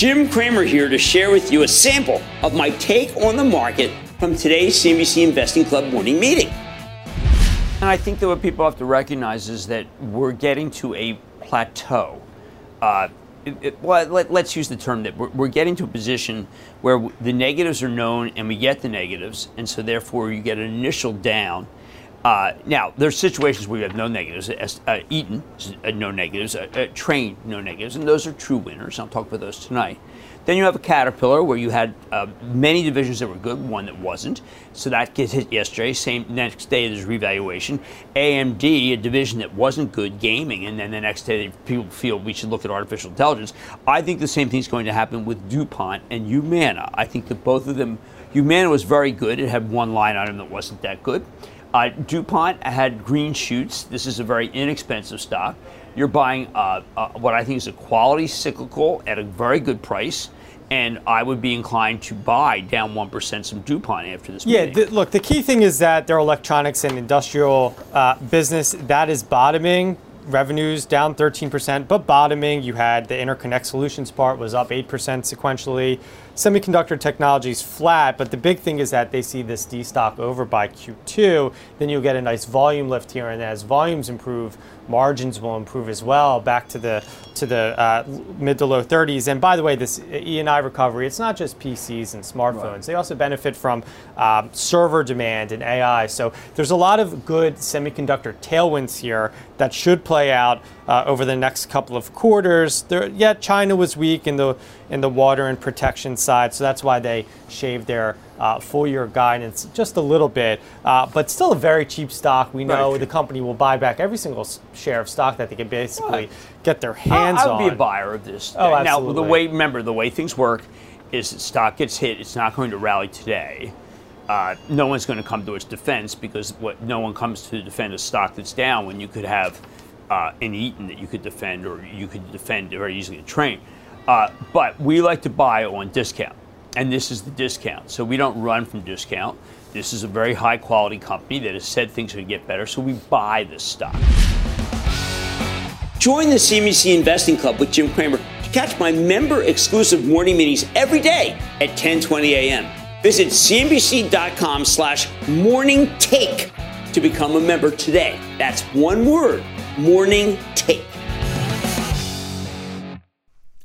Jim Cramer here to share with you a sample of my take on the market from today's CNBC Investing Club morning meeting. And I think that what people have to recognize is that we're getting to a plateau. Uh, it, it, well, let, us use the term that we're, we're, getting to a position where the negatives are known and we get the negatives, and so therefore you get an initial down. Uh, now, there's situations where you have no negatives. Uh, Eaton, uh, no negatives. Uh, uh, Trane, no negatives. And those are true winners. I'll talk about those tonight. Then you have a Caterpillar where you had uh, many divisions that were good, one that wasn't. So that gets hit yesterday. Same next day there's revaluation. AMD, a division that wasn't good, gaming, and then the next day people feel we should look at artificial intelligence. I think the same thing's going to happen with DuPont and Humana. I think that both of them, Humana was very good. It had one line item that wasn't that good. Uh, DuPont had green shoots. This is a very inexpensive stock. You're buying uh, uh, what I think is a quality cyclical at a very good price. And I would be inclined to buy down 1% some DuPont after this yeah, the, look, the key thing is that their electronics and industrial uh, business, that is bottoming revenues down 13%, but bottoming. You had the interconnect solutions part was up 8% sequentially. Semiconductor technologies flat, but the big thing is that they see this destock over by Q2. Then you'll get a nice volume lift here, and as volumes improve, margins will improve as well, back to the to the uh, mid to low 30s. And by the way, this E&I recovery, it's not just PCs and smartphones. Right. They also benefit from um, server demand and AI. So there's a lot of good semiconductor tailwinds here that should play out uh, over the next couple of quarters. There, yeah, China was weak in the in the water and protection side, so that's why they shaved their uh, full year guidance just a little bit, uh, but still a very cheap stock. We know right. the company will buy back every single share of stock that they can basically get their hands on. I would on. be a buyer of this. Oh, absolutely. Now, the way remember the way things work is that stock gets hit. It's not going to rally today. Uh, no one's going to come to its defense because what no one comes to defend a stock that's down when you could have uh, an Eaton that you could defend or you could defend very easily a Trane. Uh, but we like to buy on discount and this is the discount. So we don't run from discount. This is a very high quality company that has said things are gonna get better, so we buy this stock. Join the CNBC Investing Club with Jim Cramer to catch my member exclusive morning meetings every day at 10:20 a.m. Visit cnbc.com slash morning take to become a member today. That's one word, morning take.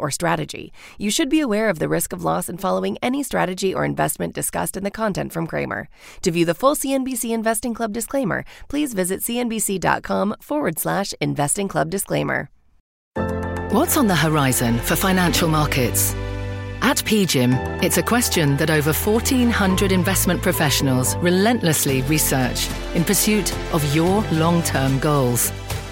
or strategy. You should be aware of the risk of loss in following any strategy or investment discussed in the content from Cramer. To view the full CNBC Investing Club disclaimer, please visit cnbc.com forward slash investing club disclaimer. What's on the horizon for financial markets? At PGIM, it's a question that over 1,400 investment professionals relentlessly research in pursuit of your long term goals.